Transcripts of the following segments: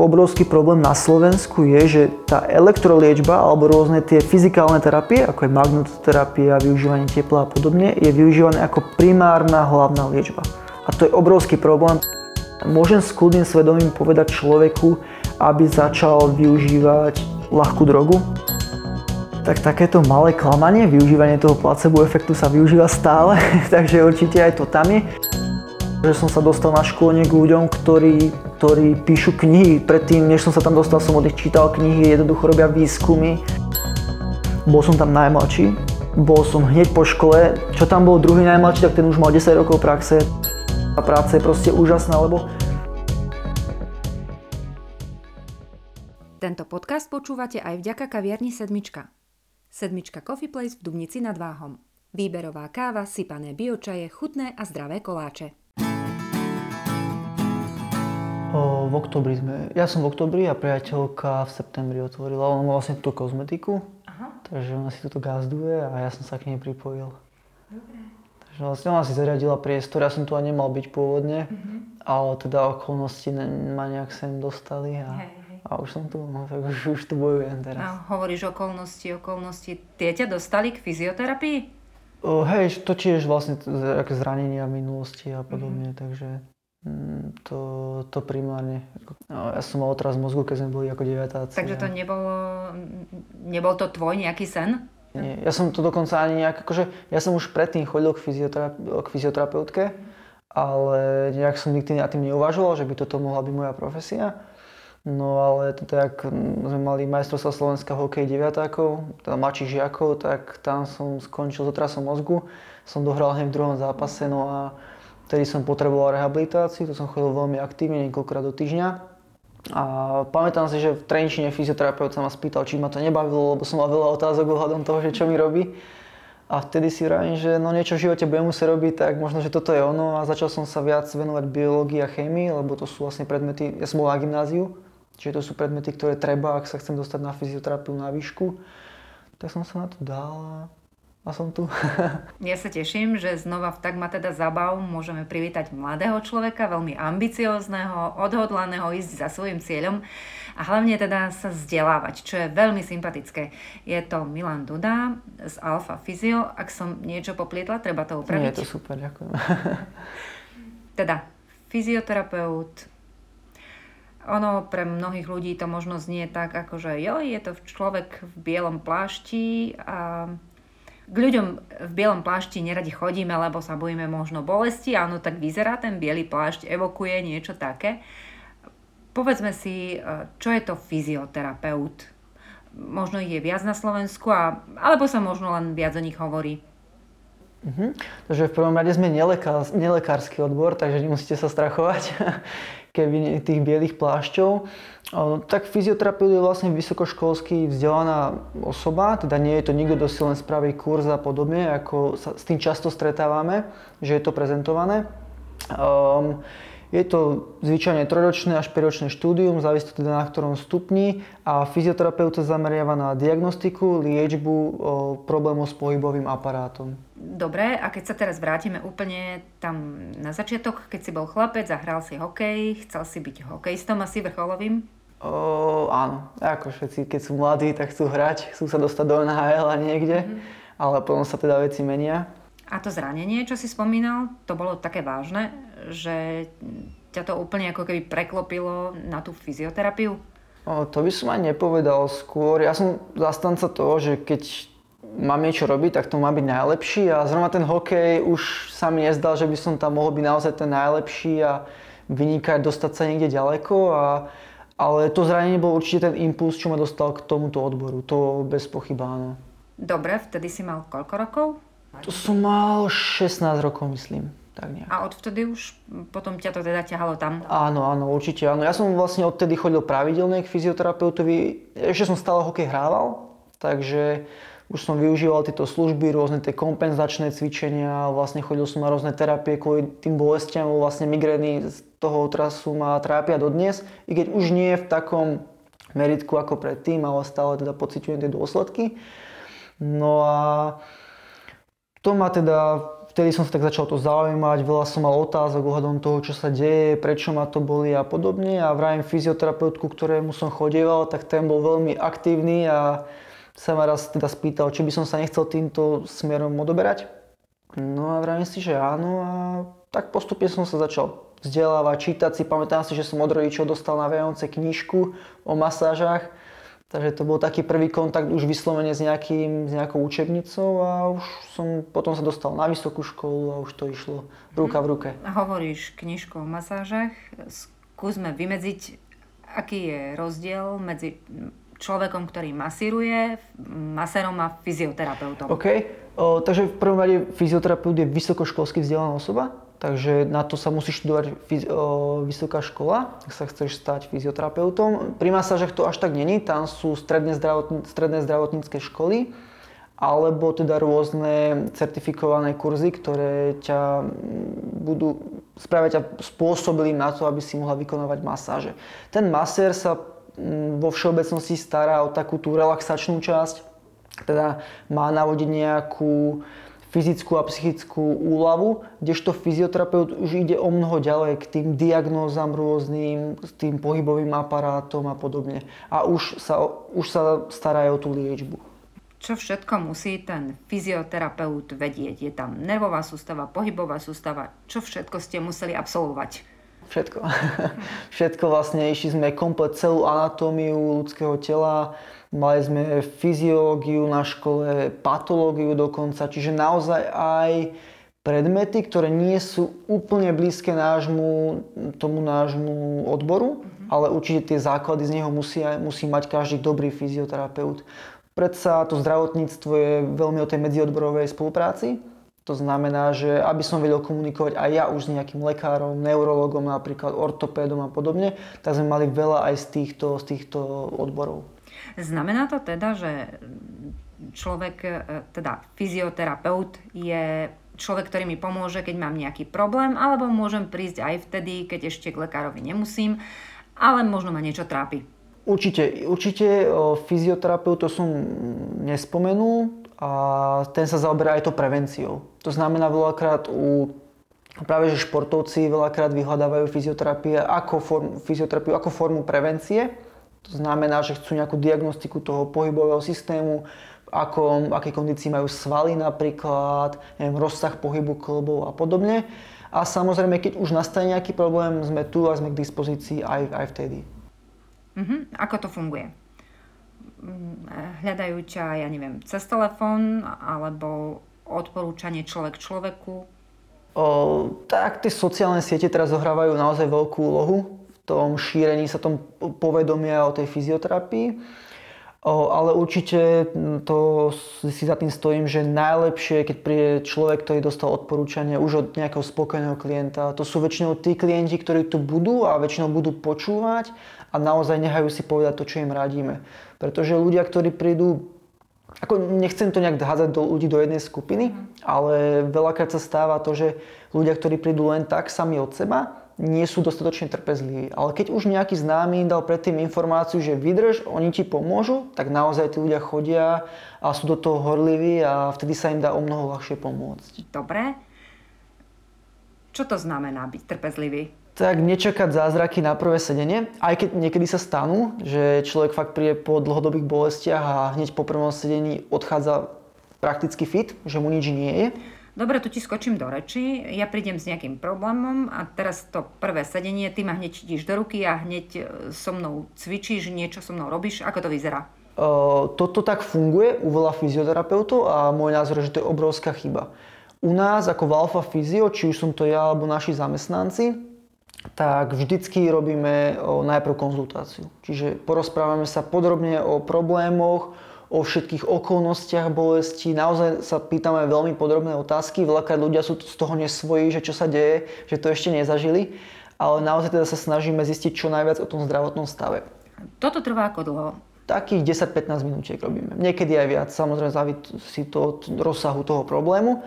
Obrovský problém na Slovensku je, že tá elektroliečba alebo rôzne tie fyzikálne terapie, ako je magnetoterapia, využívanie tepla a podobne, je využívané ako primárna hlavná liečba. A to je obrovský problém. Môžem s kľudným svedomím povedať človeku, aby začal využívať ľahkú drogu? Tak takéto malé klamanie, využívanie toho placebo efektu sa využíva stále, takže určite aj to tam je. Že som sa dostal na školenie k ľuďom, ktorí ktorí píšu knihy. Predtým, než som sa tam dostal, som od nich čítal knihy, jednoducho robia výskumy. Bol som tam najmladší, bol som hneď po škole. Čo tam bol druhý najmladší, tak ten už mal 10 rokov praxe. A práca je proste úžasná, lebo Tento podcast počúvate aj vďaka kaviarni Sedmička. Sedmička Coffee Place v Dubnici nad Váhom. Výberová káva, sypané biočaje, chutné a zdravé koláče. O, v oktobri sme, ja som v oktobri a priateľka v septembri otvorila. Ona má vlastne túto kozmetiku, Aha. takže ona si toto gazduje a ja som sa k nej pripojil. Dobre. Takže vlastne ona si zariadila priestor, ja som tu aj nemal byť pôvodne, uh-huh. ale teda okolnosti ma nejak sem dostali a, hej, hej. a už som tu, no tak už, už tu bojujem teraz. A hovoríš okolnosti, okolnosti, tie ťa dostali k fyzioterapii? O, hej, to tiež vlastne zranenia minulosti a podobne, uh-huh. takže to, to primárne. No, ja som mal otraz mozgu, keď sme boli ako deviatáci. Takže to nebolo, nebol to tvoj nejaký sen? Nie, ja som to dokonca ani nejak, akože ja som už predtým chodil k, fyzioterape- k fyzioterapeutke, ale nejak som nikdy nad tým neuvažoval, že by toto mohla byť moja profesia. No ale teda, ak sme mali majstrovstva Slovenska hokej deviatákov, teda mladších žiakov, tak tam som skončil s otrasom mozgu. Som dohral hneď v druhom zápase, no a Vtedy som potreboval rehabilitáciu, to som chodil veľmi aktívne, niekoľkokrát do týždňa. A pamätám si, že v Trenčine fyzioterapeut sa ma spýtal, či ma to nebavilo, lebo som mal veľa otázok ohľadom toho, že čo mi robí. A vtedy si vravím, že no niečo v živote budem musieť robiť, tak možno, že toto je ono. A začal som sa viac venovať biológii a chémii, lebo to sú vlastne predmety, ja som bol na gymnáziu, čiže to sú predmety, ktoré treba, ak sa chcem dostať na fyzioterapiu na výšku. Tak som sa na to dal a som tu. ja sa teším, že znova v Tak ma teda zabav môžeme privítať mladého človeka, veľmi ambiciózneho, odhodlaného ísť za svojim cieľom a hlavne teda sa vzdelávať, čo je veľmi sympatické. Je to Milan Duda z Alfa Physio. Ak som niečo poplietla, treba to upraviť. Nie, je to super, ďakujem. teda, fyzioterapeut, ono pre mnohých ľudí to možno znie tak, ako že jo, je to človek v bielom plášti a k ľuďom v bielom plášti neradi chodíme, lebo sa bojíme možno bolesti. Áno, tak vyzerá ten biely plášť, evokuje niečo také. Povedzme si, e, čo je to fyzioterapeut? Možno ich je viac na Slovensku, a, alebo sa možno len viac o nich hovorí. Mhm. Takže v prvom rade sme nelekár, nelekársky odbor, takže nemusíte sa strachovať keby tých bielých plášťov. Tak fyzioterapeut je vlastne vysokoškolsky vzdelaná osoba, teda nie je to nikto, kto si len spraví kurz a podobne, ako sa s tým často stretávame, že je to prezentované. Um, je to zvyčajne trojročné až 5-ročné štúdium, závisí to teda na ktorom stupni a fyzioterapeut sa zameriava na diagnostiku, liečbu problémov s pohybovým aparátom. Dobre, a keď sa teraz vrátime úplne tam na začiatok, keď si bol chlapec a hral si hokej, chcel si byť hokejistom asi vrcholovým? O, áno, ako všetci, keď sú mladí, tak chcú hrať, chcú sa dostať do NHL a niekde, mm-hmm. ale potom sa teda veci menia. A to zranenie, čo si spomínal, to bolo také vážne, že ťa to úplne ako keby preklopilo na tú fyzioterapiu? O, to by som aj nepovedal skôr. Ja som zastanca toho, že keď mám niečo robiť, tak to má byť najlepší a zrovna ten hokej už sa mi nezdal, že by som tam mohol byť naozaj ten najlepší a vynikať, dostať sa niekde ďaleko a ale to zranenie bol určite ten impuls, čo ma dostal k tomuto odboru. To bez pochyba áno. Dobre, vtedy si mal koľko rokov? To som mal 16 rokov, myslím. Tak nejak. A odvtedy už potom ťa to teda ťahalo tam? Áno, áno, určite áno. Ja som vlastne odtedy chodil pravidelne k fyzioterapeutovi. Ešte som stále hokej hrával, takže už som využíval tieto služby, rôzne tie kompenzačné cvičenia, vlastne chodil som na rôzne terapie kvôli tým bolestiam, vlastne migrény z toho otrasu ma trápia dodnes, i keď už nie v takom meritku ako predtým, ale stále teda pociťujem tie dôsledky. No a to ma teda vtedy som sa tak začal to zaujímať, veľa som mal otázok ohľadom toho, čo sa deje, prečo ma to boli a podobne. A vravím fyzioterapeutku, ktorému som chodieval, tak ten bol veľmi aktívny a sa ma raz teda spýtal, či by som sa nechcel týmto smerom odoberať. No a vravím si, že áno a tak postupne som sa začal vzdelávať, čítať si. Pamätám si, že som od rodičov dostal na Vianoce knižku o masážach Takže to bol taký prvý kontakt už vyslovene s, nejakým, s nejakou učebnicou a už som potom sa dostal na vysokú školu a už to išlo ruka v ruke. A hovoríš knižku o masážach. Skúsme vymedziť, aký je rozdiel medzi človekom, ktorý masíruje, masérom a fyzioterapeutom. OK, o, takže v prvom rade fyzioterapeut je vysokoškolsky vzdelaná osoba, Takže na to sa musí študovať vysoká škola, ak sa chceš stať fyzioterapeutom. Pri masážach to až tak není, tam sú stredné, zdravotní, stredné zdravotnícke školy, alebo teda rôzne certifikované kurzy, ktoré ťa budú, spravia ťa spôsobilým na to, aby si mohla vykonávať masáže. Ten masér sa vo všeobecnosti stará o takú tú relaxačnú časť, teda má navodiť nejakú fyzickú a psychickú úľavu, kdežto fyzioterapeut už ide o mnoho ďalej k tým diagnózam rôznym, s tým pohybovým aparátom a podobne. A už sa, už sa stará o tú liečbu. Čo všetko musí ten fyzioterapeut vedieť? Je tam nervová sústava, pohybová sústava. Čo všetko ste museli absolvovať? Všetko. všetko vlastne, išli sme komplet celú anatómiu ľudského tela, Mali sme fyziológiu na škole, patológiu dokonca, čiže naozaj aj predmety, ktoré nie sú úplne blízke nášmu, tomu nášmu odboru, mm-hmm. ale určite tie základy z neho musí, musí mať každý dobrý fyzioterapeut. Predsa to zdravotníctvo je veľmi o tej medziodborovej spolupráci. To znamená, že aby som vedel komunikovať aj ja už s nejakým lekárom, neurologom, napríklad ortopédom a podobne, tak sme mali veľa aj z týchto, z týchto odborov. Znamená to teda, že človek, e, teda fyzioterapeut je človek, ktorý mi pomôže, keď mám nejaký problém, alebo môžem prísť aj vtedy, keď ešte k lekárovi nemusím, ale možno ma niečo trápi. Určite, určite fyzioterapeut to som nespomenul a ten sa zaoberá aj to prevenciou. To znamená veľakrát u práve že športovci veľakrát vyhľadávajú fyzioterapie ako form, fyzioterapiu ako formu prevencie to znamená, že chcú nejakú diagnostiku toho pohybového systému, v akom, akej kondícii majú svaly napríklad, neviem, rozsah pohybu klbov a podobne. A samozrejme, keď už nastane nejaký problém, sme tu a sme k dispozícii aj, aj vtedy. Uh-huh. Ako to funguje? Mm, hľadajú ťa, ja neviem, cez telefón alebo odporúčanie človek človeku? O, tak tie sociálne siete teraz zohrávajú naozaj veľkú úlohu tom šírení sa tom povedomia o tej fyzioterapii. Ale určite to si za tým stojím, že najlepšie, keď príde človek, ktorý dostal odporúčanie už od nejakého spokojného klienta. To sú väčšinou tí klienti, ktorí tu budú a väčšinou budú počúvať a naozaj nehajú si povedať to, čo im radíme. Pretože ľudia, ktorí prídu ako nechcem to nejak hádzať do ľudí do jednej skupiny, mm. ale veľakrát sa stáva to, že ľudia, ktorí prídu len tak sami od seba, nie sú dostatočne trpezliví. Ale keď už nejaký známy dal predtým informáciu, že vydrž, oni ti pomôžu, tak naozaj tí ľudia chodia a sú do toho horliví a vtedy sa im dá o mnoho ľahšie pomôcť. Dobre. Čo to znamená byť trpezlivý? Tak nečakať zázraky na prvé sedenie, aj keď niekedy sa stanú, že človek fakt príde po dlhodobých bolestiach a hneď po prvom sedení odchádza prakticky fit, že mu nič nie je Dobre, tu ti skočím do reči, ja prídem s nejakým problémom a teraz to prvé sedenie, ty ma hneď ideš do ruky a hneď e, so mnou cvičíš, niečo so mnou robíš, ako to vyzerá? Uh, toto tak funguje u veľa fyzioterapeutov a môj názor je, že to je obrovská chyba. U nás ako v Alfa Fyzio, či už som to ja alebo naši zamestnanci, tak vždycky robíme najprv konzultáciu. Čiže porozprávame sa podrobne o problémoch, o všetkých okolnostiach bolesti. Naozaj sa pýtame veľmi podrobné otázky. Veľakrát ľudia sú z toho nesvojí, že čo sa deje, že to ešte nezažili. Ale naozaj teda sa snažíme zistiť čo najviac o tom zdravotnom stave. Toto trvá ako dlho? Takých 10-15 minútiek robíme. Niekedy aj viac, samozrejme závisí to od rozsahu toho problému.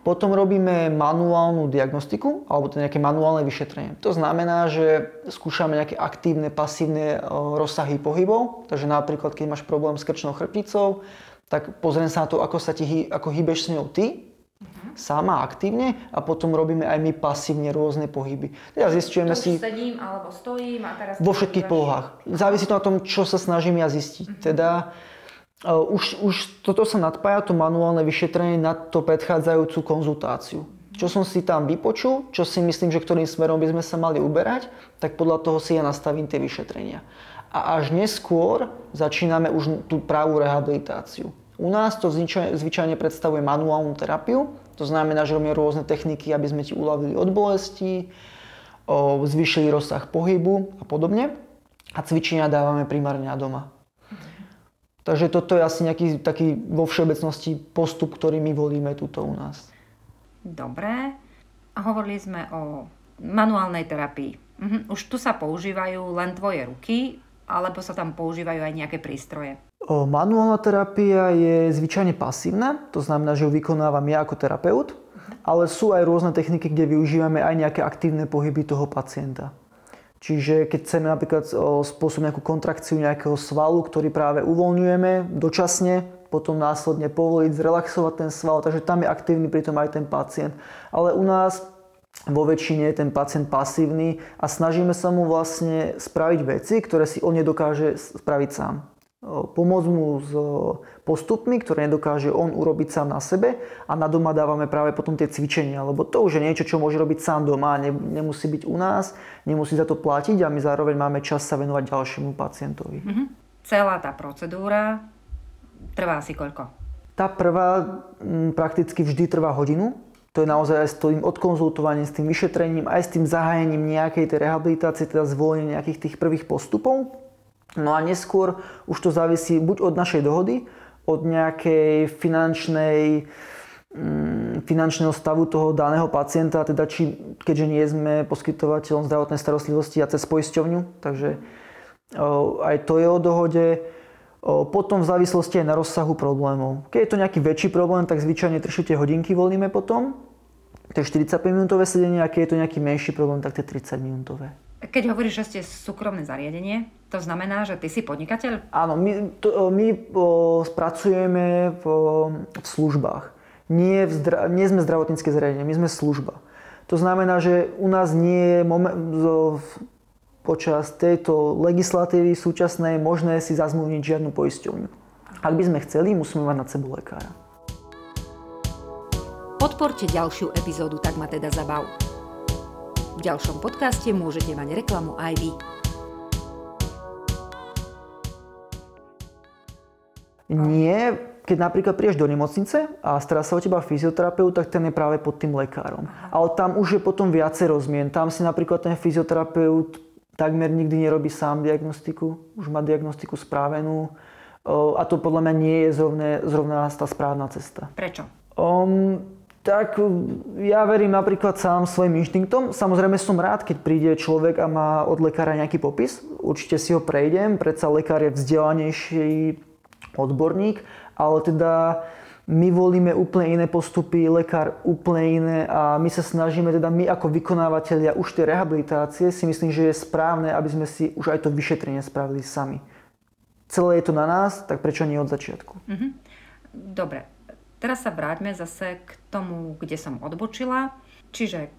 Potom robíme manuálnu diagnostiku alebo to nejaké manuálne vyšetrenie. To znamená, že skúšame nejaké aktívne, pasívne rozsahy pohybov. Takže napríklad, keď máš problém s krčnou chrbticou, tak pozriem sa na to, ako sa ti ako hýbeš s ňou ty sama aktívne a potom robíme aj my pasívne rôzne pohyby. Teda zistujeme si sedím alebo stojím a teraz... vo všetkých polohách. Závisí to na tom, čo sa snažím ja zistiť. Teda uh, už, už toto sa nadpája, to manuálne vyšetrenie na to predchádzajúcu konzultáciu. Čo som si tam vypočul, čo si myslím, že ktorým smerom by sme sa mali uberať, tak podľa toho si ja nastavím tie vyšetrenia. A až neskôr začíname už tú pravú rehabilitáciu. U nás to zvyčajne, predstavuje manuálnu terapiu, to znamená, že robíme rôzne techniky, aby sme ti uľavili od bolesti, zvýšili rozsah pohybu a podobne. A cvičenia dávame primárne na doma. Takže toto je asi nejaký taký vo všeobecnosti postup, ktorý my volíme tuto u nás. Dobre. A hovorili sme o manuálnej terapii. Mhm. Už tu sa používajú len tvoje ruky, alebo sa tam používajú aj nejaké prístroje. O, manuálna terapia je zvyčajne pasívna, to znamená, že ju vykonávam ja ako terapeut, ale sú aj rôzne techniky, kde využívame aj nejaké aktívne pohyby toho pacienta. Čiže keď chceme napríklad spôsobiť nejakú kontrakciu nejakého svalu, ktorý práve uvoľňujeme dočasne, potom následne povoliť, zrelaxovať ten sval, takže tam je aktívny pritom aj ten pacient. Ale u nás vo väčšine je ten pacient pasívny a snažíme sa mu vlastne spraviť veci, ktoré si on nedokáže spraviť sám pomôcť mu s postupmi, ktoré nedokáže on urobiť sám na sebe a na doma dávame práve potom tie cvičenia, lebo to už je niečo, čo môže robiť sám doma, nemusí byť u nás, nemusí za to platiť a my zároveň máme čas sa venovať ďalšiemu pacientovi. Mm-hmm. Celá tá procedúra trvá asi koľko? Tá prvá m, prakticky vždy trvá hodinu. To je naozaj aj s tým odkonzultovaním, s tým vyšetrením, aj s tým zahájením nejakej tej rehabilitácie, teda zvolenie nejakých tých prvých postupov. No a neskôr už to závisí buď od našej dohody, od nejakej finančnej, mm, finančného stavu toho daného pacienta, teda či, keďže nie sme poskytovateľom zdravotnej starostlivosti a cez poisťovňu, takže aj to je o dohode. Potom v závislosti aj na rozsahu problémov. Keď je to nejaký väčší problém, tak zvyčajne 3 hodinky volíme potom. To je 45 minútové sedenie a keď je to nejaký menší problém, tak to je 30 minútové. Keď hovoríš, že ste súkromné zariadenie, to znamená, že ty si podnikateľ? Áno, my, to, my o, spracujeme v, v službách. Nie, v zdra, nie sme zdravotnícke zariadenie, my sme služba. To znamená, že u nás nie je moment, zo, počas tejto legislatívy súčasnej možné si zazmluvniť žiadnu poisťovňu. Ak by sme chceli, musíme mať nad sebou lekára. Podporte ďalšiu epizódu Tak ma teda zabav. V ďalšom podcaste môžete mať reklamu aj vy. Nie, keď napríklad prídeš do nemocnice a stará sa o teba fyzioterapeut, tak ten je práve pod tým lekárom. Ale tam už je potom viacej rozmien. Tam si napríklad ten fyzioterapeut takmer nikdy nerobí sám diagnostiku, už má diagnostiku správenú a to podľa mňa nie je zrovna, zrovna tá správna cesta. Prečo? Um, tak ja verím napríklad sám svojim inštinktom. Samozrejme som rád, keď príde človek a má od lekára nejaký popis. Určite si ho prejdem, predsa lekár je vzdelanejší odborník, ale teda my volíme úplne iné postupy, lekár úplne iné a my sa snažíme, teda my ako vykonávateľia už tej rehabilitácie si myslím, že je správne, aby sme si už aj to vyšetrenie spravili sami. Celé je to na nás, tak prečo nie od začiatku? Mm-hmm. Dobre, Teraz sa vráťme zase k tomu, kde som odbočila. Čiže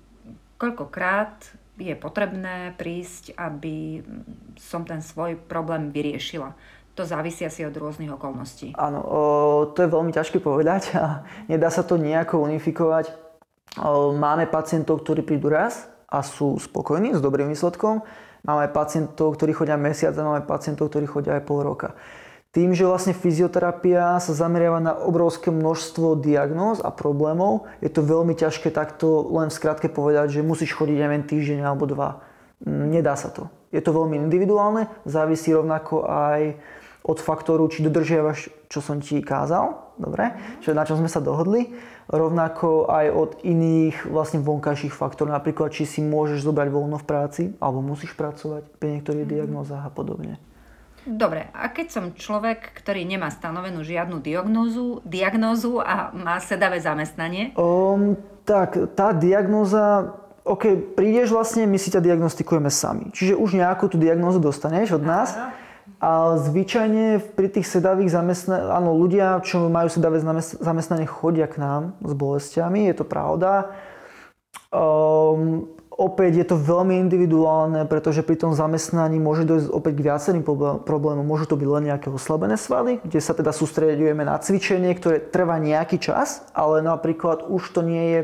koľkokrát je potrebné prísť, aby som ten svoj problém vyriešila. To závisí asi od rôznych okolností. Áno, o, to je veľmi ťažké povedať a nedá sa to nejako unifikovať. O, máme pacientov, ktorí prídu raz a sú spokojní s dobrým výsledkom. Máme pacientov, ktorí chodia mesiac a máme pacientov, ktorí chodia aj pol roka. Tým, že vlastne fyzioterapia sa zameriava na obrovské množstvo diagnóz a problémov, je to veľmi ťažké takto len v skratke povedať, že musíš chodiť neviem týždeň alebo dva. Mm, nedá sa to. Je to veľmi individuálne, závisí rovnako aj od faktoru, či dodržiavaš, čo som ti kázal, dobre, čo, na čom sme sa dohodli, rovnako aj od iných vlastne vonkajších faktorov, napríklad či si môžeš zobrať voľno v práci, alebo musíš pracovať pri niektorých diagnózach a podobne. Dobre, a keď som človek, ktorý nemá stanovenú žiadnu diagnózu, diagnózu a má sedavé zamestnanie? Um, tak, tá diagnóza, OK, prídeš vlastne, my si ťa diagnostikujeme sami. Čiže už nejakú tú diagnózu dostaneš od nás. A zvyčajne pri tých sedavých zamestnaní, áno, ľudia, čo majú sedavé zamestnanie, chodia k nám s bolestiami, je to pravda. Um, opäť je to veľmi individuálne, pretože pri tom zamestnaní môže dojsť opäť k viacerým problémom. Môžu to byť len nejaké oslabené svaly, kde sa teda sústredujeme na cvičenie, ktoré trvá nejaký čas, ale napríklad už to nie je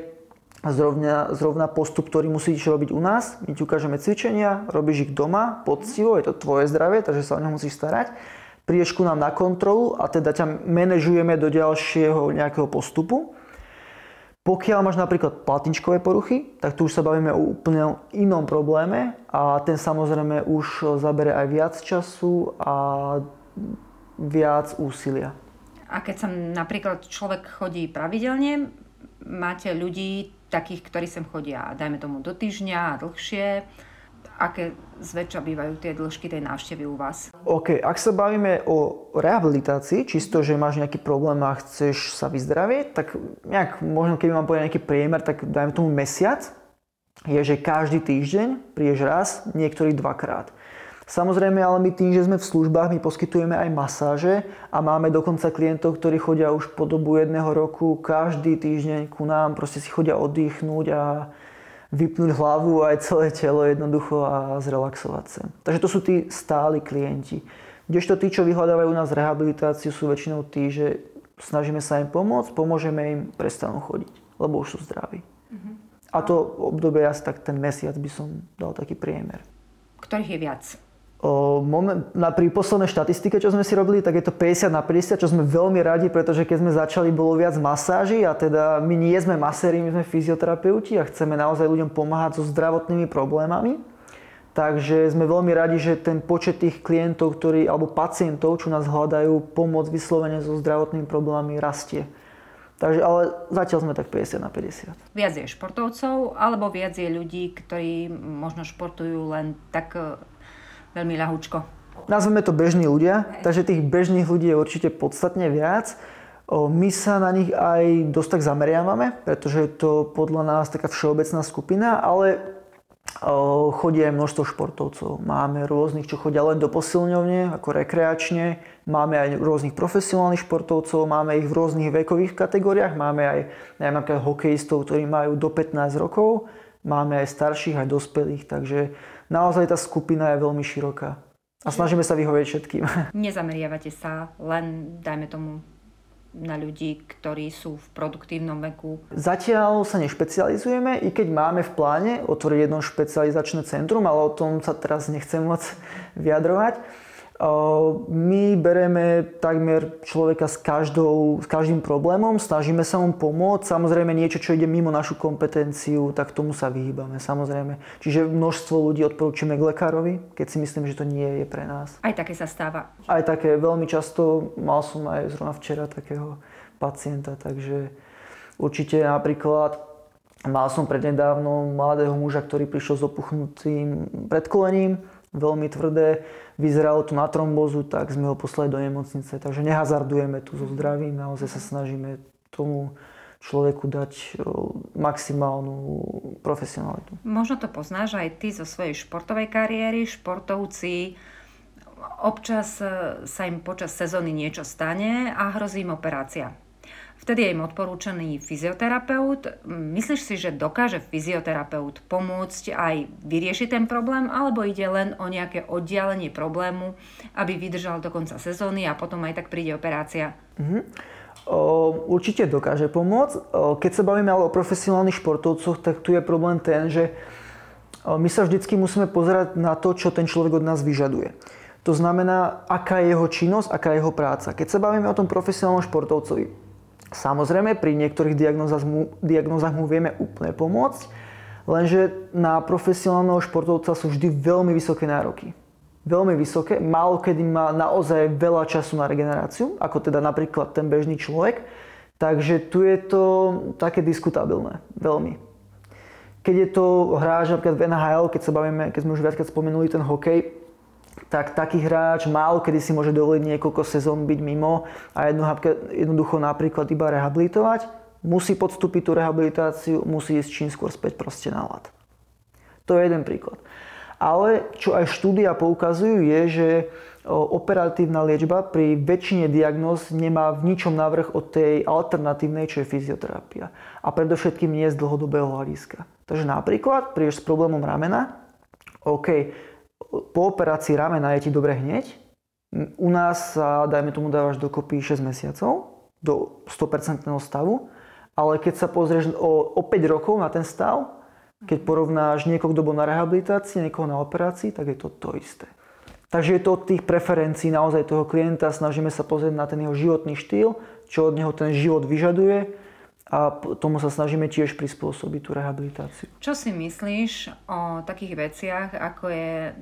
zrovna, zrovna postup, ktorý musíš robiť u nás. My ti ukážeme cvičenia, robíš ich doma, poctivo, je to tvoje zdravie, takže sa o neho musíš starať. Prídeš ku nám na kontrolu a teda ťa manažujeme do ďalšieho nejakého postupu. Pokiaľ máš napríklad platničkové poruchy, tak tu už sa bavíme o úplne inom probléme a ten samozrejme už zabere aj viac času a viac úsilia. A keď sa napríklad človek chodí pravidelne, máte ľudí takých, ktorí sem chodia, dajme tomu do týždňa a dlhšie, aké zväčša bývajú tie dĺžky tej návštevy u vás? OK, ak sa bavíme o rehabilitácii, čisto, že máš nejaký problém a chceš sa vyzdravieť, tak nejak, možno keby mám povedať nejaký priemer, tak dajme tomu mesiac, je, že každý týždeň prídeš raz, niektorý dvakrát. Samozrejme, ale my tým, že sme v službách, my poskytujeme aj masáže a máme dokonca klientov, ktorí chodia už po dobu jedného roku, každý týždeň ku nám, proste si chodia oddychnúť a vypnúť hlavu aj celé telo jednoducho a zrelaxovať sa. Takže to sú tí stáli klienti. Kdežto tí, čo vyhľadávajú u nás rehabilitáciu, sú väčšinou tí, že snažíme sa im pomôcť, pomôžeme im, prestanú chodiť, lebo už sú zdraví. Uh-huh. A to obdobie asi tak ten mesiac by som dal taký priemer. Ktorých je viac? Moment, na, pri poslednej štatistike, čo sme si robili, tak je to 50 na 50, čo sme veľmi radi, pretože keď sme začali, bolo viac masáží a teda my nie sme maséri, my sme fyzioterapeuti a chceme naozaj ľuďom pomáhať so zdravotnými problémami. Takže sme veľmi radi, že ten počet tých klientov, ktorí, alebo pacientov, čo nás hľadajú pomoc vyslovene so zdravotnými problémami, rastie. Takže, ale zatiaľ sme tak 50 na 50. Viac je športovcov, alebo viac je ľudí, ktorí možno športujú len tak veľmi ľahúčko. Nazveme to bežní ľudia, takže tých bežných ľudí je určite podstatne viac. My sa na nich aj dosť tak zameriavame, pretože je to podľa nás taká všeobecná skupina, ale chodí aj množstvo športovcov. Máme rôznych, čo chodia len do posilňovne, ako rekreačne. Máme aj rôznych profesionálnych športovcov, máme ich v rôznych vekových kategóriách. Máme aj napríklad hokejistov, ktorí majú do 15 rokov. Máme aj starších, aj dospelých, takže naozaj tá skupina je veľmi široká. A snažíme sa vyhovieť všetkým. Nezameriavate sa len, dajme tomu, na ľudí, ktorí sú v produktívnom veku? Zatiaľ sa nešpecializujeme, i keď máme v pláne otvoriť jedno špecializačné centrum, ale o tom sa teraz nechcem moc vyjadrovať. My bereme takmer človeka s, každou, s každým problémom, snažíme sa mu pomôcť. Samozrejme niečo, čo ide mimo našu kompetenciu, tak tomu sa vyhýbame, samozrejme. Čiže množstvo ľudí odporúčime k lekárovi, keď si myslím, že to nie je pre nás. Aj také sa stáva? Aj také, veľmi často. Mal som aj zrovna včera takého pacienta, takže určite napríklad mal som prednedávno mladého muža, ktorý prišiel s opuchnutým predkolením, veľmi tvrdé vyzeralo to na trombozu, tak sme ho poslali do nemocnice. Takže nehazardujeme tu so zdravím, naozaj sa snažíme tomu človeku dať maximálnu profesionalitu. Možno to poznáš aj ty zo svojej športovej kariéry. Športovci občas e, sa im počas sezóny niečo stane a hrozí im operácia. Vtedy je im odporúčaný fyzioterapeut. Myslíš si, že dokáže fyzioterapeut pomôcť aj vyriešiť ten problém, alebo ide len o nejaké oddialenie problému, aby vydržal do konca sezóny a potom aj tak príde operácia? Mm-hmm. O, určite dokáže pomôcť. O, keď sa bavíme ale o profesionálnych športovcoch, tak tu je problém ten, že my sa vždycky musíme pozerať na to, čo ten človek od nás vyžaduje. To znamená, aká je jeho činnosť, aká je jeho práca. Keď sa bavíme o tom profesionálnom športovcovi, Samozrejme, pri niektorých diagnózach mu, diagnózach mu vieme úplne pomôcť, lenže na profesionálneho športovca sú vždy veľmi vysoké nároky. Veľmi vysoké, málo kedy má naozaj veľa času na regeneráciu, ako teda napríklad ten bežný človek. Takže tu je to také diskutabilné, veľmi. Keď je to hráč napríklad v NHL, keď sa bavíme, keď sme už viackrát spomenuli ten hokej, tak taký hráč málo kedy si môže dovoliť niekoľko sezón byť mimo a jednoducho napríklad iba rehabilitovať. Musí podstúpiť tú rehabilitáciu, musí ísť čím skôr späť proste na hlad. To je jeden príklad. Ale čo aj štúdia poukazujú je, že operatívna liečba pri väčšine diagnóz nemá v ničom návrh od tej alternatívnej, čo je fyzioterapia. A predovšetkým nie z dlhodobého hľadiska. Takže napríklad prídeš s problémom ramena, OK, po operácii ramena je ti dobre hneď, u nás sa, dajme tomu, dávaš dokopy 6 mesiacov do 100% stavu, ale keď sa pozrieš o, o 5 rokov na ten stav, keď porovnáš niekoho, kto bol na rehabilitácii, niekoho na operácii, tak je to to isté. Takže je to od tých preferencií naozaj toho klienta, snažíme sa pozrieť na ten jeho životný štýl, čo od neho ten život vyžaduje a tomu sa snažíme tiež prispôsobiť tú rehabilitáciu. Čo si myslíš o takých veciach, ako je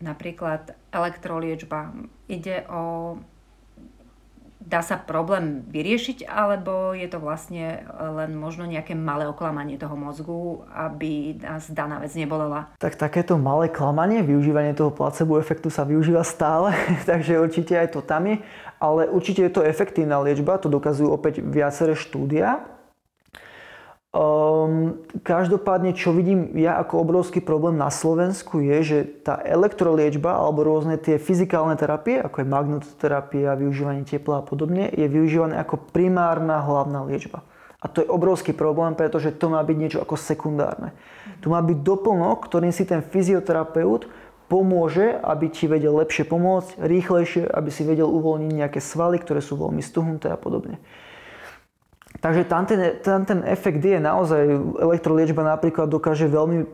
napríklad elektroliečba? Ide o dá sa problém vyriešiť, alebo je to vlastne len možno nejaké malé oklamanie toho mozgu, aby nás daná vec nebolela? Tak takéto malé klamanie, využívanie toho placebo efektu sa využíva stále, takže určite aj to tam je, ale určite je to efektívna liečba, to dokazujú opäť viaceré štúdia. Um, každopádne, čo vidím ja ako obrovský problém na Slovensku je, že tá elektroliečba alebo rôzne tie fyzikálne terapie, ako je magnetoterapia, využívanie tepla a podobne, je využívané ako primárna hlavná liečba. A to je obrovský problém, pretože to má byť niečo ako sekundárne. Tu má byť doplnok, ktorým si ten fyzioterapeut pomôže, aby ti vedel lepšie pomôcť, rýchlejšie, aby si vedel uvoľniť nejaké svaly, ktoré sú veľmi stuhnuté a podobne. Takže tam ten, tam ten efekt je naozaj, elektroliečba napríklad dokáže veľmi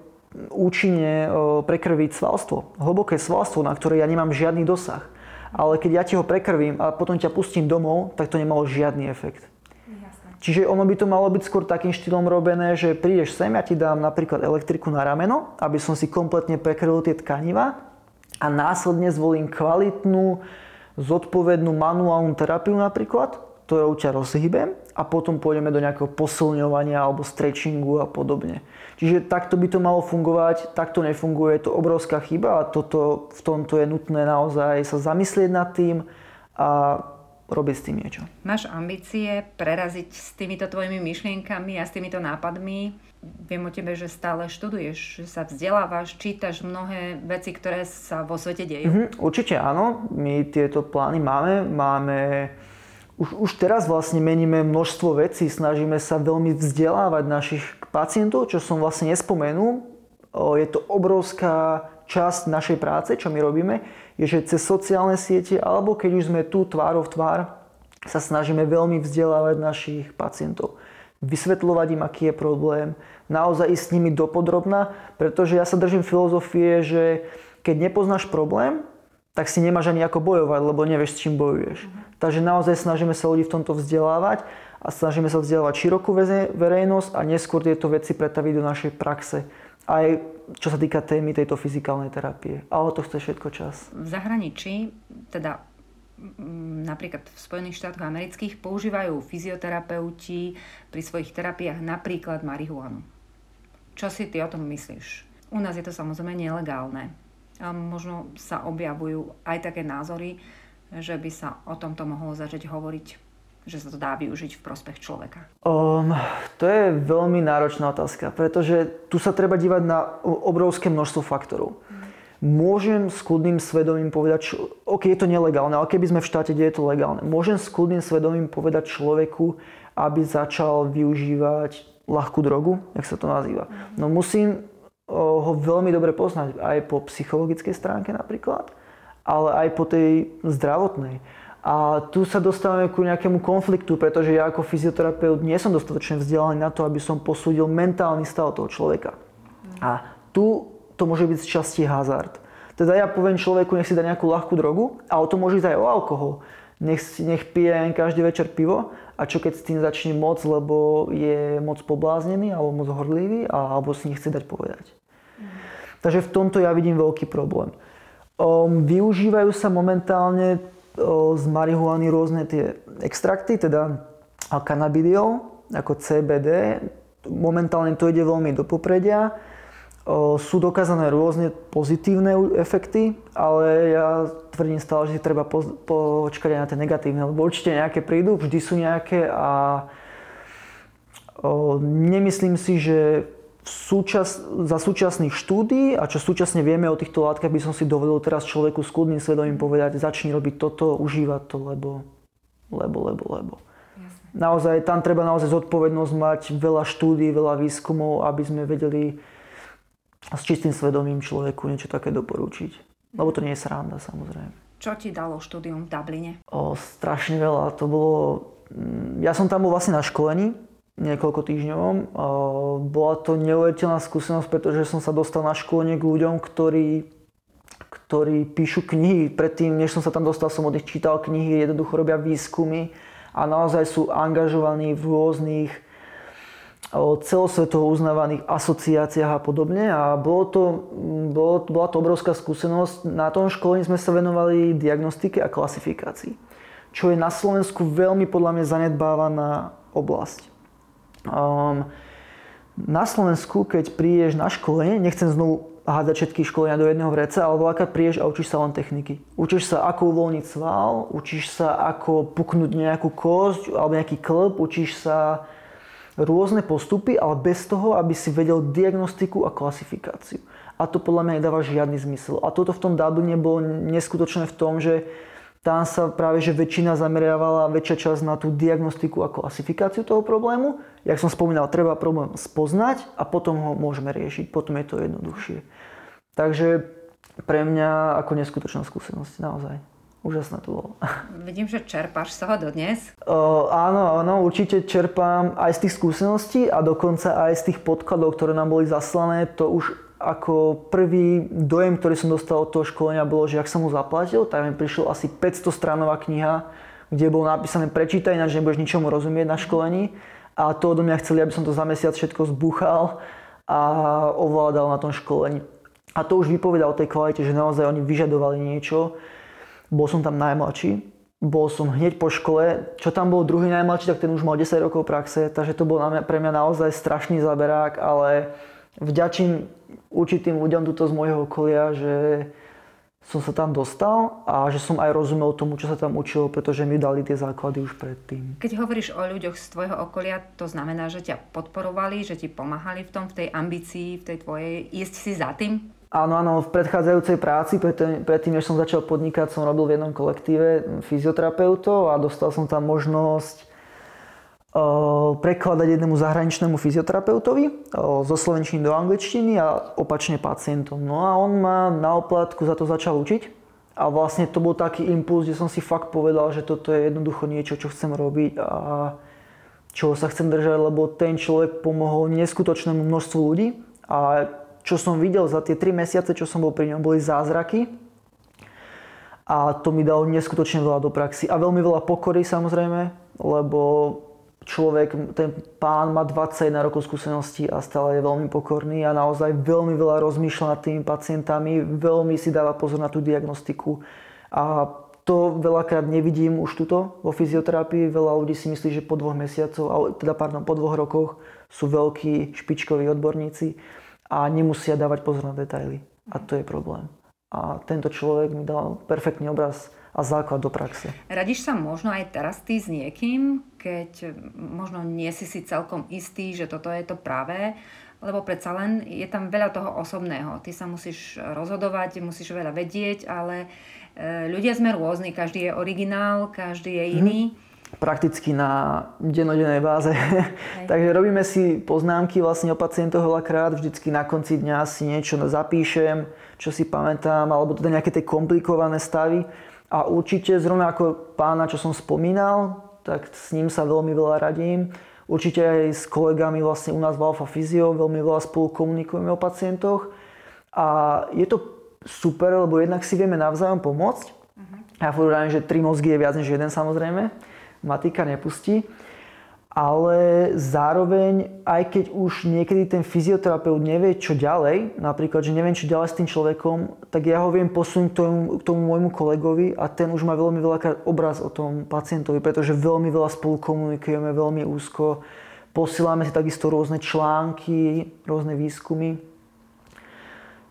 účinne prekrviť svalstvo. Hlboké svalstvo, na ktoré ja nemám žiadny dosah. Ale keď ja ti ho prekrvím a potom ťa pustím domov, tak to nemalo žiadny efekt. Čiže ono by to malo byť skôr takým štýlom robené, že prídeš sem, ja ti dám napríklad elektriku na rameno, aby som si kompletne prekrvil tie tkaniva a následne zvolím kvalitnú, zodpovednú manuálnu terapiu napríklad, ktorou ťa rozhýbem a potom pôjdeme do nejakého posilňovania alebo stretchingu a podobne. Čiže takto by to malo fungovať, takto nefunguje, je to obrovská chyba a toto, v tomto je nutné naozaj sa zamyslieť nad tým a robiť s tým niečo. Máš ambície preraziť s týmito tvojimi myšlienkami a s týmito nápadmi? Viem o tebe, že stále študuješ, že sa vzdelávaš, čítaš mnohé veci, ktoré sa vo svete dejú. Mhm, určite áno, my tieto plány máme. Máme už, už teraz vlastne meníme množstvo vecí, snažíme sa veľmi vzdelávať našich pacientov, čo som vlastne nespomenul. Je to obrovská časť našej práce, čo my robíme, je, že cez sociálne siete, alebo keď už sme tu tvárov tvár, sa snažíme veľmi vzdelávať našich pacientov. Vysvetľovať im, aký je problém, naozaj ísť s nimi dopodrobná, pretože ja sa držím filozofie, že keď nepoznáš problém, tak si nemáš ani ako bojovať, lebo nevieš, s čím bojuješ. Mm-hmm. Takže naozaj snažíme sa ľudí v tomto vzdelávať a snažíme sa vzdelávať širokú verejnosť a neskôr tieto veci pretaviť do našej praxe. Aj čo sa týka témy tejto fyzikálnej terapie. Ale to chce všetko čas. V zahraničí, teda napríklad v Spojených štátoch amerických, používajú fyzioterapeuti pri svojich terapiách napríklad marihuanu. Čo si ty o tom myslíš? U nás je to samozrejme nelegálne možno sa objavujú aj také názory, že by sa o tomto mohlo začať hovoriť, že sa to dá využiť v prospech človeka? Um, to je veľmi náročná otázka, pretože tu sa treba dívať na obrovské množstvo faktorov. Môžem s kľudným svedomím povedať, čo, ok, je to nelegálne, ale keby sme v štáte, kde je to legálne, môžem s kľudným svedomím povedať človeku, aby začal využívať ľahkú drogu, jak sa to nazýva. No musím ho veľmi dobre poznať aj po psychologickej stránke napríklad, ale aj po tej zdravotnej. A tu sa dostávame ku nejakému konfliktu, pretože ja ako fyzioterapeut nie som dostatočne vzdelaný na to, aby som posúdil mentálny stav toho človeka. A tu to môže byť z časti hazard. Teda ja poviem človeku, nech si dá nejakú ľahkú drogu, ale to môže ísť aj o alkohol. Nech, nech pije každý večer pivo a čo keď s tým začne moc, lebo je moc pobláznený alebo moc horlivý alebo si nechce dať povedať. Mm. Takže v tomto ja vidím veľký problém. Um, využívajú sa momentálne uh, z marihuany rôzne tie extrakty, teda cannabidiol ako CBD. Momentálne to ide veľmi do popredia sú dokázané rôzne pozitívne efekty, ale ja tvrdím stále, že si treba počkať aj na tie negatívne, lebo určite nejaké prídu, vždy sú nejaké a nemyslím si, že súčas, za súčasných štúdí a čo súčasne vieme o týchto látkach, by som si dovolil teraz človeku s kľudným svedomím povedať, začni robiť toto, užívať to, lebo, lebo, lebo, lebo. Jasne. Naozaj, tam treba naozaj zodpovednosť mať veľa štúdí, veľa výskumov, aby sme vedeli s čistým svedomím človeku niečo také doporučiť. Lebo to nie je sranda, samozrejme. Čo ti dalo štúdium v Dubline? O, strašne veľa. To bolo... Mm, ja som tam bol vlastne na školení, niekoľko týždňovom. Bola to neuveriteľná skúsenosť, pretože som sa dostal na školenie k ľuďom, ktorí, ktorí píšu knihy. Predtým, než som sa tam dostal, som od nich čítal knihy, jednoducho robia výskumy a naozaj sú angažovaní v rôznych celosvetovo uznávaných asociáciách a podobne. A bolo to, bolo, bola to obrovská skúsenosť. Na tom školení sme sa venovali diagnostike a klasifikácii, čo je na Slovensku veľmi podľa mňa zanedbávaná oblasť. Um, na Slovensku, keď prídeš na školenie, nechcem znovu hádať všetky školenia do jedného vreca, ale veľakrát prídeš a učíš sa len techniky. Učíš sa, ako uvoľniť sval, učíš sa, ako puknúť nejakú kosť alebo nejaký klb, učíš sa rôzne postupy, ale bez toho, aby si vedel diagnostiku a klasifikáciu. A to podľa mňa nedáva žiadny zmysel. A toto v tom Dubline bolo neskutočné v tom, že tam sa práve že väčšina zameriavala, väčšia časť na tú diagnostiku a klasifikáciu toho problému. Jak som spomínal, treba problém spoznať a potom ho môžeme riešiť, potom je to jednoduchšie. Takže pre mňa ako neskutočná skúsenosť, naozaj. Úžasné to bolo. Vidím, že čerpáš z toho dodnes. Uh, áno, áno, určite čerpám aj z tých skúseností a dokonca aj z tých podkladov, ktoré nám boli zaslané. To už ako prvý dojem, ktorý som dostal od toho školenia bolo, že ak som mu zaplatil, tak mi prišlo asi 500 stranová kniha, kde bolo napísané prečítaj, ináč nebudeš ničomu rozumieť na školení. A to odo mňa chceli, aby som to za mesiac všetko zbúchal a ovládal na tom školení. A to už vypovedal o tej kvalite, že naozaj oni vyžadovali niečo. Bol som tam najmladší, bol som hneď po škole. Čo tam bol druhý najmladší, tak ten už mal 10 rokov praxe, takže to bol pre mňa naozaj strašný zaberák, ale vďačím určitým ľuďom tuto z môjho okolia, že som sa tam dostal a že som aj rozumel tomu, čo sa tam učilo, pretože mi dali tie základy už predtým. Keď hovoríš o ľuďoch z tvojho okolia, to znamená, že ťa podporovali, že ti pomáhali v tom, v tej ambícii, v tej tvojej, ísť si za tým? Áno, áno, v predchádzajúcej práci, predtým, než som začal podnikať, som robil v jednom kolektíve fyzioterapeutov a dostal som tam možnosť prekladať jednému zahraničnému fyzioterapeutovi zo slovenčiny do angličtiny a opačne pacientom. No a on ma na oplatku za to začal učiť. A vlastne to bol taký impuls, kde som si fakt povedal, že toto je jednoducho niečo, čo chcem robiť a čoho sa chcem držať, lebo ten človek pomohol neskutočnému množstvu ľudí a čo som videl za tie 3 mesiace, čo som bol pri ňom, boli zázraky. A to mi dalo neskutočne veľa do praxi. A veľmi veľa pokory samozrejme, lebo človek, ten pán má 21 rokov skúseností a stále je veľmi pokorný a naozaj veľmi veľa rozmýšľa nad tými pacientami, veľmi si dáva pozor na tú diagnostiku. A to veľakrát nevidím už tuto vo fyzioterapii. Veľa ľudí si myslí, že po dvoch mesiacoch, teda pardon, po dvoch rokoch sú veľkí špičkoví odborníci a nemusia dávať pozor na detaily. A to je problém. A tento človek mi dal perfektný obraz a základ do praxe. Radíš sa možno aj teraz ty s niekým, keď možno nie si si celkom istý, že toto je to pravé, lebo predsa len je tam veľa toho osobného. Ty sa musíš rozhodovať, musíš veľa vedieť, ale e, ľudia sme rôzni, každý je originál, každý je iný. Hmm prakticky na dennodennej báze. Takže robíme si poznámky vlastne o pacientoch veľakrát, vždycky na konci dňa si niečo zapíšem, čo si pamätám, alebo teda nejaké tie komplikované stavy. A určite zrovna ako pána, čo som spomínal, tak s ním sa veľmi veľa radím. Určite aj s kolegami vlastne u nás v Alfa Physio veľmi veľa spolu komunikujeme o pacientoch. A je to super, lebo jednak si vieme navzájom pomôcť. Uh-huh. Ja hovorím, že tri mozgy je viac než jeden samozrejme. Matika nepustí ale zároveň, aj keď už niekedy ten fyzioterapeut nevie, čo ďalej, napríklad, že neviem, čo ďalej s tým človekom, tak ja ho viem posunúť k tomu, k tomu môjmu kolegovi a ten už má veľmi veľký obraz o tom pacientovi, pretože veľmi veľa spolu komunikujeme, veľmi úzko. Posielame si takisto rôzne články, rôzne výskumy.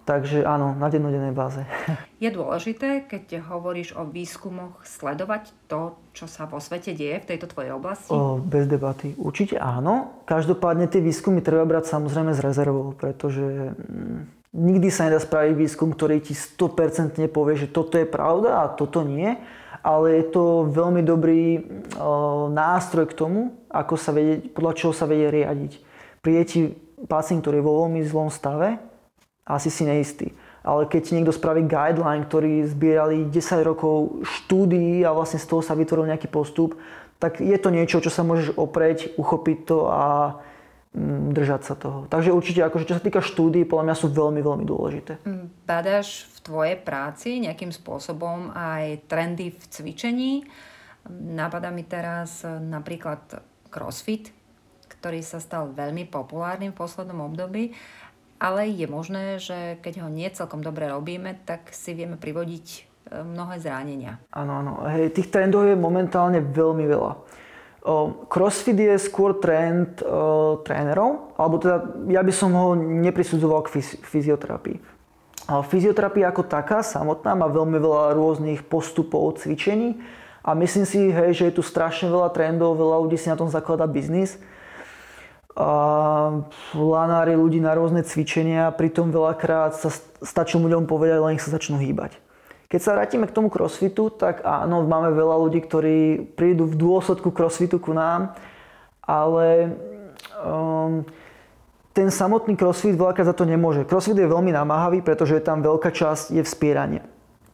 Takže áno, na dennodennej báze. Je dôležité, keď hovoríš o výskumoch, sledovať to, čo sa vo svete deje v tejto tvojej oblasti? O, bez debaty. Určite áno. Každopádne tie výskumy treba brať samozrejme s rezervou, pretože mm, nikdy sa nedá spraviť výskum, ktorý ti 100% povie, že toto je pravda a toto nie. Ale je to veľmi dobrý o, nástroj k tomu, ako sa vedie, podľa čoho sa vedie riadiť. Príde ti pacient, ktorý je vo veľmi zlom stave, asi si neistý. Ale keď niekto spraví guideline, ktorý zbierali 10 rokov štúdií a vlastne z toho sa vytvoril nejaký postup, tak je to niečo, čo sa môžeš opreť, uchopiť to a mm, držať sa toho. Takže určite, akože, čo sa týka štúdií, podľa mňa sú veľmi, veľmi dôležité. Mm, badáš v tvojej práci nejakým spôsobom aj trendy v cvičení? Napadá mi teraz napríklad crossfit, ktorý sa stal veľmi populárnym v poslednom období ale je možné, že keď ho nie celkom dobre robíme, tak si vieme privodiť e, mnohé zranenia. Áno, áno. Hej, tých trendov je momentálne veľmi veľa. Crossfit je skôr trend o, trénerov, alebo teda ja by som ho neprisudzoval k fyzioterapii. A fyzioterapia ako taká samotná má veľmi veľa rôznych postupov, cvičení a myslím si, hej, že je tu strašne veľa trendov, veľa ľudí si na tom zakladá biznis a lanári ľudí na rôzne cvičenia, pritom veľakrát sa stačí ľuďom povedať, len ich sa začnú hýbať. Keď sa vrátime k tomu crossfitu, tak áno, máme veľa ľudí, ktorí prídu v dôsledku crossfitu ku nám, ale um, ten samotný crossfit veľakrát za to nemôže. Crossfit je veľmi namáhavý, pretože je tam veľká časť je vspieranie.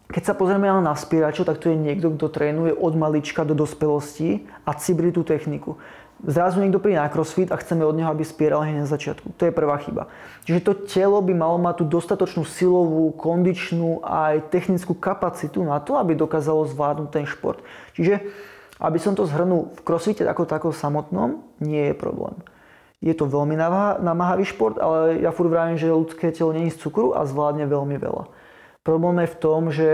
Keď sa pozrieme ale na spieračov, tak to je niekto, kto trénuje od malička do dospelosti a cibri tú techniku zrazu niekto príde na crossfit a chceme od neho, aby spieral hneď na začiatku. To je prvá chyba. Čiže to telo by malo mať tú dostatočnú silovú, kondičnú a aj technickú kapacitu na to, aby dokázalo zvládnuť ten šport. Čiže, aby som to zhrnul, v crossfite ako takom samotnom nie je problém. Je to veľmi namáhavý šport, ale ja furt vravím, že ľudské telo není z cukru a zvládne veľmi veľa. Problém je v tom, že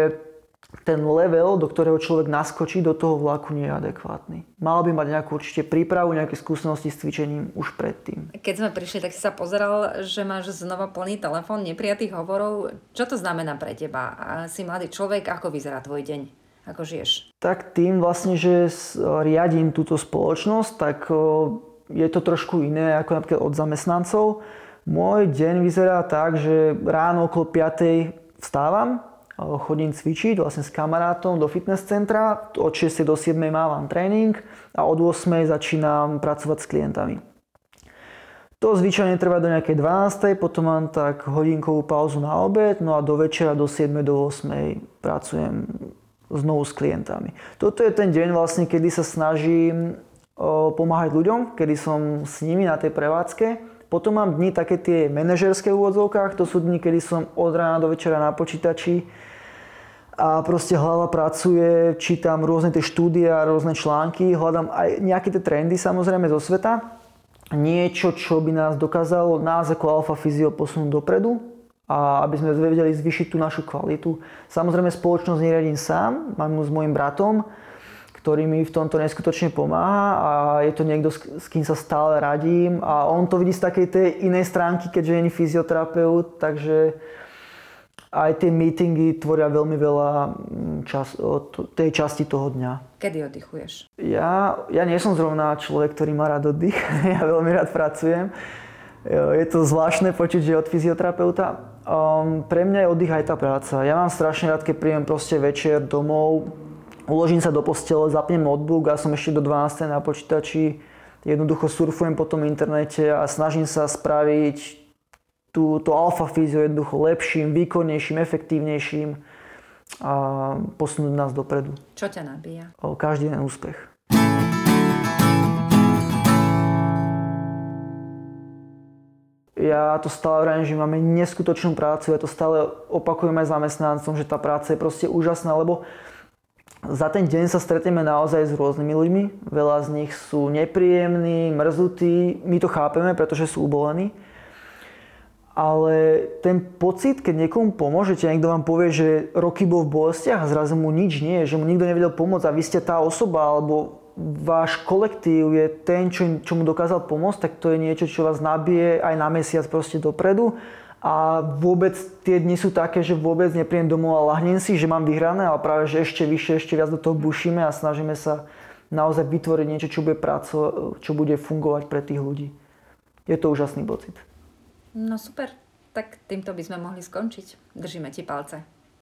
ten level, do ktorého človek naskočí do toho vlaku, nie je adekvátny. Mal by mať nejakú určite prípravu, nejaké skúsenosti s cvičením už predtým. Keď sme prišli, tak si sa pozeral, že máš znova plný telefón neprijatých hovorov. Čo to znamená pre teba? A si mladý človek, ako vyzerá tvoj deň? Ako žiješ? Tak tým vlastne, že riadím túto spoločnosť, tak je to trošku iné ako napríklad od zamestnancov. Môj deň vyzerá tak, že ráno okolo 5. vstávam, chodím cvičiť vlastne s kamarátom do fitness centra, od 6 do 7 mávam tréning a od 8 začínam pracovať s klientami. To zvyčajne trvá do nejakej 12. potom mám tak hodinkovú pauzu na obed, no a do večera do 7. do 8. pracujem znovu s klientami. Toto je ten deň vlastne, kedy sa snažím pomáhať ľuďom, kedy som s nimi na tej prevádzke. Potom mám dni také tie manažerské v úvodzovkách, to sú dni, kedy som od rána do večera na počítači, a proste hlava pracuje, čítam rôzne tie štúdie a rôzne články, hľadám aj nejaké tie trendy samozrejme zo sveta. Niečo, čo by nás dokázalo, nás ako alfa fyzio posunúť dopredu a aby sme vedeli zvyšiť tú našu kvalitu. Samozrejme spoločnosť neradím sám, mám ju s mojim bratom, ktorý mi v tomto neskutočne pomáha a je to niekto, s kým sa stále radím a on to vidí z takej tej inej stránky, keďže je fyzioterapeut, takže aj tie meetingy tvoria veľmi veľa mm, čas, tej časti toho dňa. Kedy oddychuješ? Ja, ja nie som zrovna človek, ktorý má rád oddych. ja veľmi rád pracujem. Je to zvláštne počuť, že od fyzioterapeuta. Um, pre mňa je oddych aj tá práca. Ja mám strašne rád, keď príjem proste večer domov, uložím sa do postele, zapnem notebook a som ešte do 12. na počítači. Jednoducho surfujem po tom internete a snažím sa spraviť tú, to alfa fyzio jednoducho lepším, výkonnejším, efektívnejším a posunúť nás dopredu. Čo ťa nabíja? Každý jeden úspech. Ja to stále vravím, že máme neskutočnú prácu, ja to stále opakujem aj zamestnancom, že tá práca je proste úžasná, lebo za ten deň sa stretneme naozaj s rôznymi ľuďmi. Veľa z nich sú nepríjemní, mrzutí, my to chápeme, pretože sú ubolení. Ale ten pocit, keď niekomu pomôžete, niekto vám povie, že roky bol v bolestiach a zrazu mu nič nie, že mu nikto nevedel pomôcť a vy ste tá osoba alebo váš kolektív je ten, čo, čo mu dokázal pomôcť, tak to je niečo, čo vás nabije aj na mesiac proste dopredu a vôbec tie dni sú také, že vôbec nepríjem domov a lahnem si, že mám vyhrané, ale práve, že ešte vyššie, ešte viac do toho bušíme a snažíme sa naozaj vytvoriť niečo, čo bude, praco, čo bude fungovať pre tých ľudí. Je to úžasný pocit. No super, tak týmto by sme mohli skončiť. Držíme ti palce.